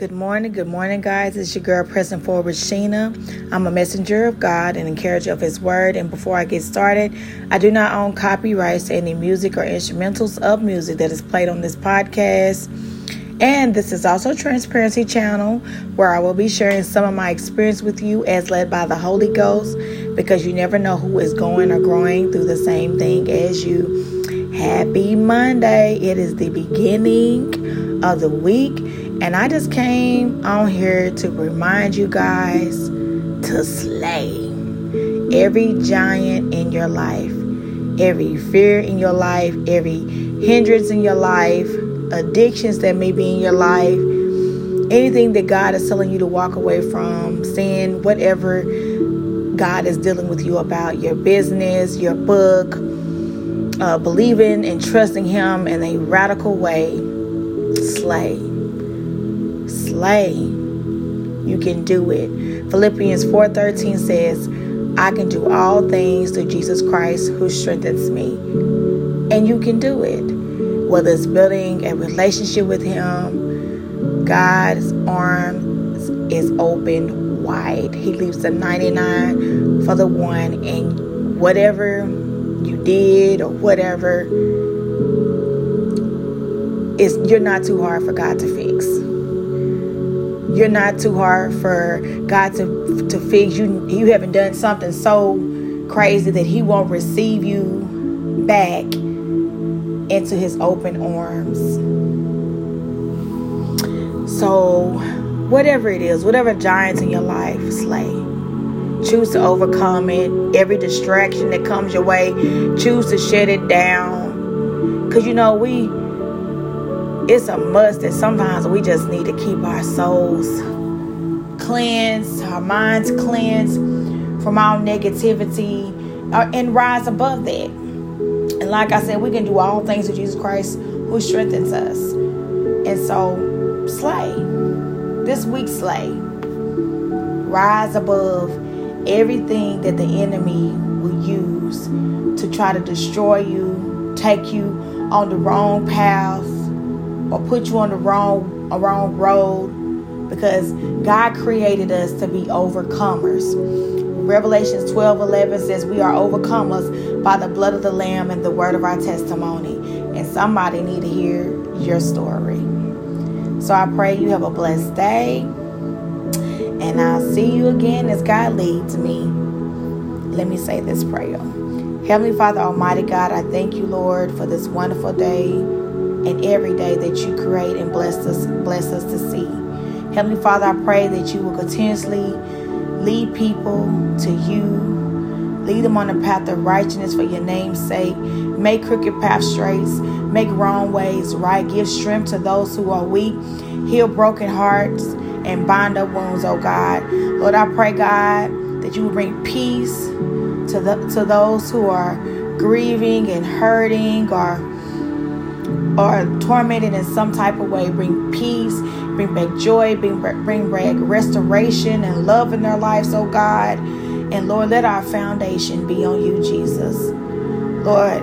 Good morning, good morning, guys. It's your girl, Pressing Forward, Sheena. I'm a messenger of God and encourager of His Word. And before I get started, I do not own copyrights to any music or instrumentals of music that is played on this podcast. And this is also Transparency Channel, where I will be sharing some of my experience with you as led by the Holy Ghost, because you never know who is going or growing through the same thing as you. Happy Monday! It is the beginning of the week and I just came on here to remind you guys to slay every giant in your life, every fear in your life, every hindrance in your life, addictions that may be in your life, anything that God is telling you to walk away from, sin, whatever God is dealing with you about, your business, your book, uh, believing and trusting Him in a radical way, slay slay. You can do it. Philippians 4:13 says, I can do all things through Jesus Christ who strengthens me. And you can do it. Whether it's building a relationship with him, God's arms is open wide. He leaves the 99 for the one and whatever you did or whatever is you're not too hard for God to fix you're not too hard for God to to fix you. You haven't done something so crazy that He won't receive you back into His open arms. So, whatever it is, whatever giants in your life, slay. Choose to overcome it. Every distraction that comes your way, choose to shut it down. Because you know, we it's a must that sometimes we just need to keep our souls cleansed, our minds cleansed from all negativity, uh, and rise above that. And like I said, we can do all things with Jesus Christ who strengthens us. And so, slay. This week, slay. Rise above everything that the enemy will use to try to destroy you, take you on the wrong path, or put you on the wrong a wrong road because God created us to be overcomers. Revelations 12 11 says, We are overcomers by the blood of the Lamb and the word of our testimony. And somebody need to hear your story. So I pray you have a blessed day. And I'll see you again as God leads me. Let me say this prayer. Heavenly Father, Almighty God, I thank you, Lord, for this wonderful day and every day that you create and bless us, bless us to see. Heavenly Father, I pray that you will continuously lead people to you. Lead them on the path of righteousness for your name's sake. Make crooked paths straight. Make wrong ways right. Give strength to those who are weak. Heal broken hearts and bind up wounds, oh God. Lord, I pray, God, that you will bring peace to the to those who are grieving and hurting or or tormented in some type of way. Bring peace, bring back joy, bring, bring back restoration and love in their lives, oh God. And Lord, let our foundation be on you, Jesus. Lord,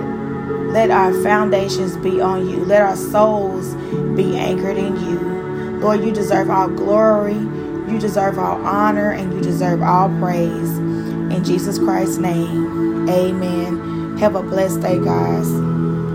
let our foundations be on you. Let our souls be anchored in you. Lord, you deserve all glory, you deserve all honor, and you deserve all praise. In Jesus Christ's name, amen. Have a blessed day, guys.